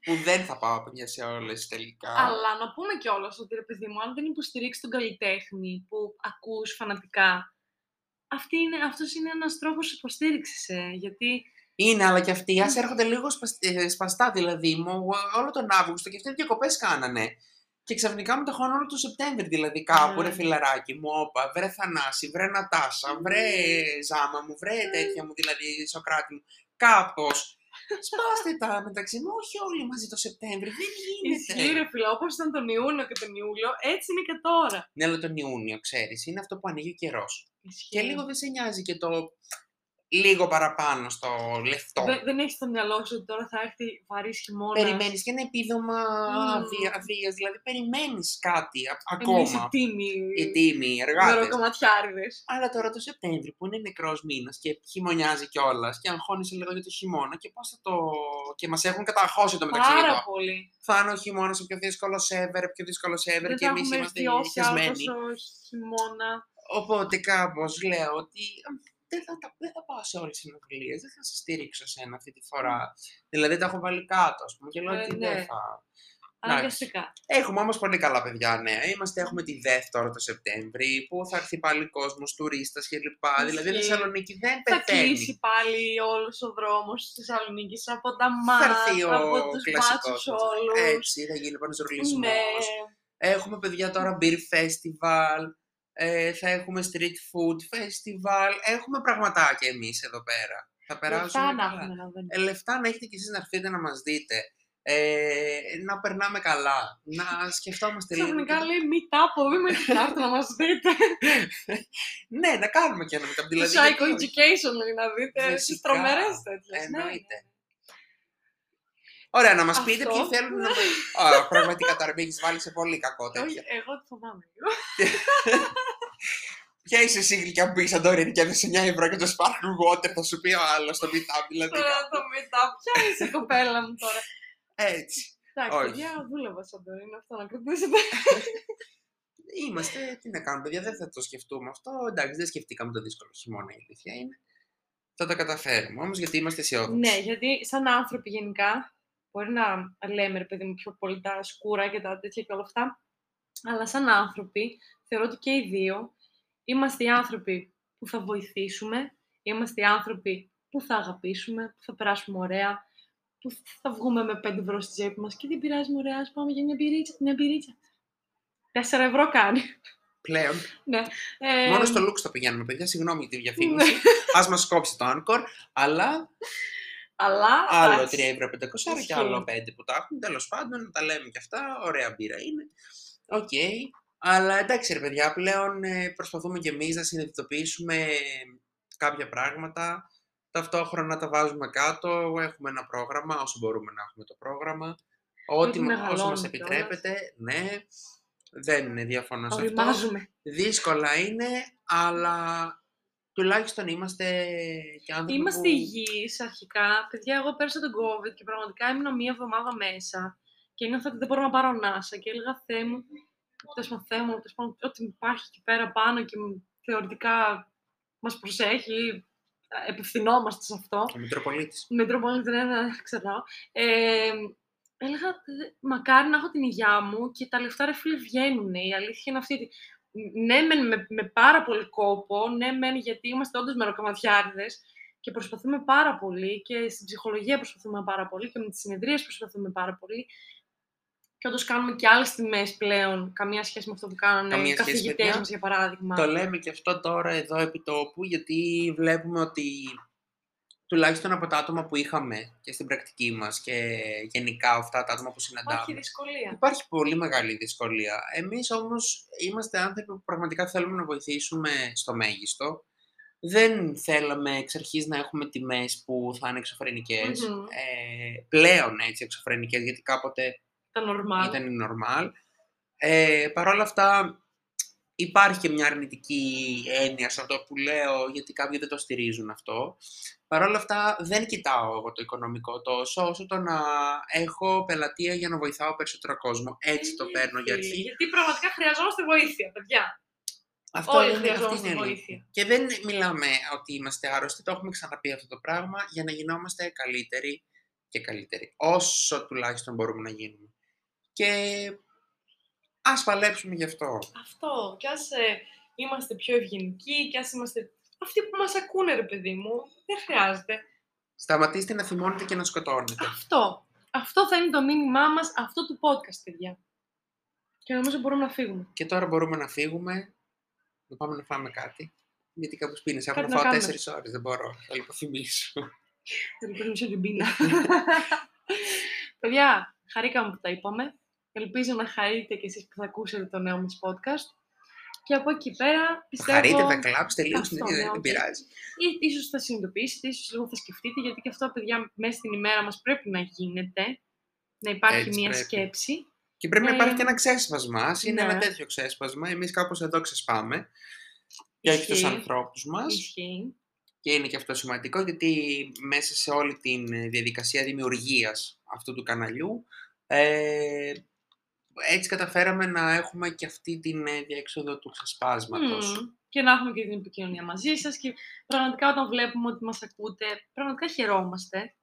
Που δεν θα πάω παιδιά σε όλες τελικά. Αλλά να πούμε κιόλας ότι ρε παιδί μου, αν δεν υποστηρίξεις τον καλλιτέχνη που ακούς φανατικά, αυτή είναι, αυτός είναι ένας τρόπος υποστήριξης, ε, γιατί Είναι, αλλά και αυτοί ας έρχονται λίγο σπασ- ε, σπαστά, δηλαδή μου όλο τον Αύγουστο και αυτοί διακοπές κάνανε. Και ξαφνικά μου τυχόν όλο το Σεπτέμβρη, δηλαδή κάπου, Ναι. ρε φιλαράκι μου, όπα, βρε Θανάση, βρε Νατάσα, βρε Ζάμα μου, βρε τέτοια μου, δηλαδή Σοκράτη μου. Κάπως. Σπάστε τα μεταξύ μου, όχι όλοι μαζί το Σεπτέμβρη, δεν ισχύει γίνεται. ρε φίλε, όπως ήταν τον Ιούνιο και τον Ιούλιο, έτσι είναι και τώρα. Ναι, αλλά τον Ιούνιο, ξέρεις, είναι αυτό που ανοίγει ο καιρός. Ισχύει. Και λίγο δεν σε νοιάζει και το λίγο παραπάνω στο λεφτό. Δεν, δεν έχεις στο μυαλό σου ότι τώρα θα έρθει βαρύς χειμώνας; Περιμένεις και ένα επίδομα Μμμ. αδεία, αδείας, δηλαδή περιμένεις κάτι α- Εμείς οι ακόμα. τίμοι Οι τίμοι, οι εργάτες. μεροκομματιάριδες. Αλλά τώρα το Σεπτέμβρη που είναι νεκρός μήνας και χειμωνιάζει κιόλας και αγχώνεσαι λίγο για το χειμώνα και πώς θα το... και μας έχουν καταχώσει το μεταξύ Πάρα εδώ. πολύ. Θα είναι ο χειμώνας ο πιο δύσκολος ever, πιο δύσκολος ever Δεν και θα εμείς έχουμε είμαστε βιώσει άλλο χεσμένοι. τόσο χειμώνα. Οπότε κάπως λέω ότι δεν θα, τα- δεν θα πάω σε όλες τις συνομιλίες, δεν θα σε στηρίξω σένα αυτή τη φορά. Δηλαδή τα έχω βάλει κάτω, ας πούμε, και λέω Ε, ότι ναι. δεν θα... Αναγκαστικά. Έχουμε όμως πολύ καλά παιδιά νέα. Είμαστε, έχουμε τη ΔΕΘ τώρα το Σεπτέμβρη, που θα έρθει πάλι κόσμος, τουρίστας κλπ. Δηλαδή η Ισχύει. Θεσσαλονίκη δεν Θα πεθαίνει. κλείσει πάλι όλος ο δρόμος της Θεσσαλονίκης από τα Θα έρθει μάτια, ο από τους κλασικός μπάτσους μας. όλους. Έτσι, θα γίνει πανεζωρλισμός. Ναι. Έχουμε παιδιά τώρα beer festival, ε, θα έχουμε street food festival, έχουμε πραγματάκια εμείς εδώ πέρα. Θα περάσουμε Λεφτά να καλά. έχουμε να δούμε. Ε, λεφτά να έχετε κι εσείς να έρθετε να μας δείτε. Ε, να περνάμε καλά, να σκεφτόμαστε λίγο. Ξαφνικά και- λέει meet up, δούμε τι θα έρθει να μας δείτε. Ναι, να κάνουμε και ένα μετά. Το Δηλαδή, Psycho γιατί όχι; Education λέει να δείτε, τις Φυσικά. τρομερές τέτοιες. ναι, Εννοείται. Ωραία, να μας πείτε Αυτό. ποιοι θέλουν να... Α, πραγματικά τώρα με έχεις βάλει σε πολύ κακό ναι. Όχι, τέτοια. εγώ το φοβάμαι λίγο. Ποια είσαι εσύ γλυκιά που πήγες Σαντορίνη και έδωσε 9 ευρώ και το sparkling water θα σου πει ο άλλος στο meetup, δηλαδή. Τώρα το meet up, ποια είσαι η κοπέλα μου τώρα; Έτσι. Εντάξει, Όχι. παιδιά, δούλευα σαν το είναι αυτό να κρατήσετε. Είμαστε, τι να κάνουμε, παιδιά, δεν θα το σκεφτούμε αυτό. Εντάξει, δεν σκεφτήκαμε το δύσκολο χειμώνα, η αλήθεια είναι. Θα τα καταφέρουμε όμως γιατί είμαστε αισιόδοξοι. Ναι, γιατί σαν άνθρωποι γενικά, μπορεί να λέμε ρε παιδί μου πιο πολύ τα σκούρα και τα τέτοια και όλα αυτά, αλλά σαν άνθρωποι, θεωρώ ότι και οι δύο είμαστε οι άνθρωποι που θα βοηθήσουμε, είμαστε οι άνθρωποι που θα αγαπήσουμε, που θα περάσουμε ωραία, που θα βγούμε με 5 ευρώ στη τσέπη μας και δεν πειράζει ωραία, ας πάμε για μια μπυρίτσα, μια μπυρίτσα. 4 ευρώ κάνει. Πλέον. ναι. Ε, Μόνο στο Lux το πηγαίνουμε, παιδιά. Συγγνώμη για τη διαφήμιση. Α μας κόψει το Anchor, αλλά Αλλά, άλλο 3 εντάξει. ευρώ 500 και Ισχύει. άλλο 5 που τα έχουν. Τέλος πάντων, να τα λέμε και αυτά. Ωραία μπύρα είναι. Οκ. Αλλά εντάξει, ρε παιδιά, πλέον ε, προσπαθούμε κι εμείς να συνειδητοποιήσουμε κάποια πράγματα. Ταυτόχρονα τα βάζουμε κάτω. Έχουμε ένα πρόγραμμα, όσο μπορούμε να έχουμε το πρόγραμμα. Ό,τι μα- όσο μεγαλώνει μας κιόλας. επιτρέπεται, ναι. Δεν είναι διαφωνώ σε αυτό. Οριμάζουμε. Δύσκολα είναι, αλλά τουλάχιστον είμαστε και άνθρωποι Είμαστε που... υγιείς αρχικά. Παιδιά, εγώ πέρασα τον COVID και πραγματικά ήμουν μία εβδομάδα μέσα και νιώθω ότι δεν μπορώ να πάρω ανάσα και έλεγα Θεέ μου, τέλος πάντων, Θεέ μου, τέλος πάντων, ό,τι υπάρχει εκεί πέρα πάνω και μου- θεωρητικά μας προσέχει, ε, επευθυνόμαστε σε αυτό. Ο Μητροπολίτης. Metropolitan, δεν ξέρω. Ε, έλεγα, «Δε- μακάρι να έχω την υγειά μου και τα λεφτά ρε φίλε βγαίνουν. Η αλήθεια είναι αυτή. ότι Ναι, μεν με, με πάρα πολύ κόπο, ναι, μεν γιατί είμαστε όντως μεροκαματιάριδες και προσπαθούμε πάρα πολύ και στην ψυχολογία προσπαθούμε πάρα πολύ και με τις συνεδρίες προσπαθούμε πάρα πολύ. Και όντως κάνουμε και άλλες τιμές πλέον, καμία σχέση με αυτό που κάνανε Καμία οι σχέση, καθηγητές παιδιά. μας, για παράδειγμα. Το λέμε και αυτό τώρα εδώ επί τόπου, γιατί βλέπουμε ότι τουλάχιστον από τα άτομα που είχαμε και στην πρακτική μας και γενικά αυτά τα άτομα που συναντάμε, Υπάρχει δυσκολία. Υπάρχει πολύ μεγάλη δυσκολία. Εμείς όμως είμαστε άνθρωποι που πραγματικά θέλουμε να βοηθήσουμε στο μέγιστο. Δεν θέλαμε εξ αρχής να έχουμε τιμές που θα είναι εξωφρενικές. Μμμ. Ε, πλέον έτσι εξωφρενικές, γιατί κάποτε Τα normal. ήταν normal. Ε, Παρ' όλα αυτά υπάρχει και μια αρνητική έννοια σε αυτό που λέω, γιατί κάποιοι δεν το στηρίζουν αυτό. Παρ' όλα αυτά δεν κοιτάω εγώ το οικονομικό τόσο, όσο το να έχω πελατεία για να βοηθάω περισσότερο κόσμο. Έτσι το Ε, παίρνω για φίλε, αρχή. Γιατί πραγματικά χρειαζόμαστε βοήθεια, παιδιά. Αυτό όλοι είναι, αυτή χρειαζόμαστε είναι η βοήθεια. αλήθεια. Και δεν μιλάμε ότι είμαστε άρρωστοι, το έχουμε ξαναπεί αυτό το πράγμα, για να γινόμαστε καλύτεροι και καλύτεροι. Όσο τουλάχιστον μπορούμε να γίνουμε. Και ας παλέψουμε γι' αυτό. Αυτό. Κι ας ε, είμαστε πιο ευγενικοί, κι ας είμαστε αυτοί που μας ακούνε, ρε παιδί μου. Δεν χρειάζεται. Σταματήστε να θυμώνετε και να σκοτώνετε. Αυτό. Αυτό θα είναι το μήνυμά μας αυτό του podcast, παιδιά. Και νομίζω μπορούμε να φύγουμε. Και τώρα μπορούμε να φύγουμε, να πάμε να φάμε κάτι. Γιατί κάπου πίνεις, έχω Κάτι να να φάω κάνουμε. τέσσερις ώρες, δεν μπορώ. Θα λιποθυμίσω. Ελπίζω την πείνα. παιδιά, χαρήκαμε που τα είπαμε. Ελπίζω να χαρείτε κι εσείς που θα ακούσετε το νέο μας podcast. Και από εκεί πέρα πιστεύω... Χαρείτε, θα κλάψετε λίγο στην Αυτό, ίδια, ναι, δεν οκ. πειράζει. ή ίσως θα συνειδητοποιήσετε, ίσως λίγο θα σκεφτείτε, γιατί και αυτό, παιδιά, μέσα στην ημέρα μας πρέπει να γίνεται. Να υπάρχει Έτσι μια πρέπει. σκέψη. Και πρέπει να Ε, υπάρχει και ένα ξέσπασμα. Ας είναι ναι. ένα τέτοιο ξέσπασμα. Εμείς κάπως εδώ ξεσπάμε. Και όχι τους Ισχύει. ανθρώπους μας. Ισχύει. Και είναι και αυτό σημαντικό γιατί μέσα σε όλη τη διαδικασία δημιουργίας αυτού του καναλιού ε, έτσι καταφέραμε να έχουμε και αυτή την ε, διέξοδο του ξεσπάσματος. Μμμ. Και να έχουμε και την επικοινωνία μαζί σας και πραγματικά όταν βλέπουμε ότι μας ακούτε, πραγματικά χαιρόμαστε.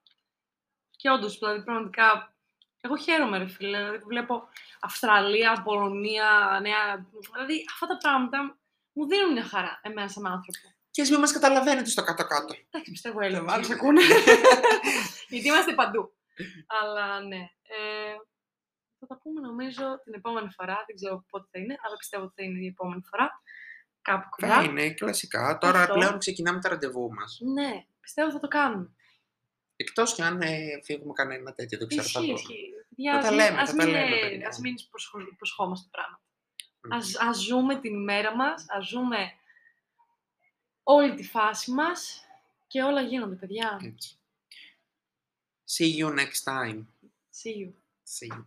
Και όντως, δηλαδή, πραγματικά, εγώ χαίρομαι, ρε φίλε. Δηλαδή, που βλέπω Αυστραλία, Πολωνία, Νέα... Δηλαδή, αυτά τα πράγματα μου δίνουν μια χαρά, εμένα σαν άνθρωπο. Και ας μην μας καταλαβαίνετε στο κάτω-κάτω. Εντάξει, πιστεύω Έλληνες Θα μας βάλουμε. ακούνε. Γιατί είμαστε παντού. Αλλά ναι. Ε, θα τα πούμε νομίζω την επόμενη φορά. Δεν ξέρω πότε θα είναι, αλλά πιστεύω ότι θα είναι η επόμενη φορά. Κάπου Θα κοντά. είναι κλασικά. Τώρα Αυτό. πλέον ξεκινάμε τα ραντεβού μας. Ναι, πιστεύω θα το κάνουμε. Εκτός κι αν ε, φύγουμε κανένα τέτοιο, δεν ξέρω. θα Ισχύει, δούμε. ισχύει. Παιδιά, Θα ας τα μην- λέμε, ας θα τα μην, λέμε, ε, παιδιά. Ας μην υποσχο- υποσχόμαστε πράγματα. Μμ. Ας, ας ζούμε την ημέρα μας, ας ζούμε όλη τη φάση μας και όλα γίνονται, παιδιά. Έτσι. See you next time. See you. See you.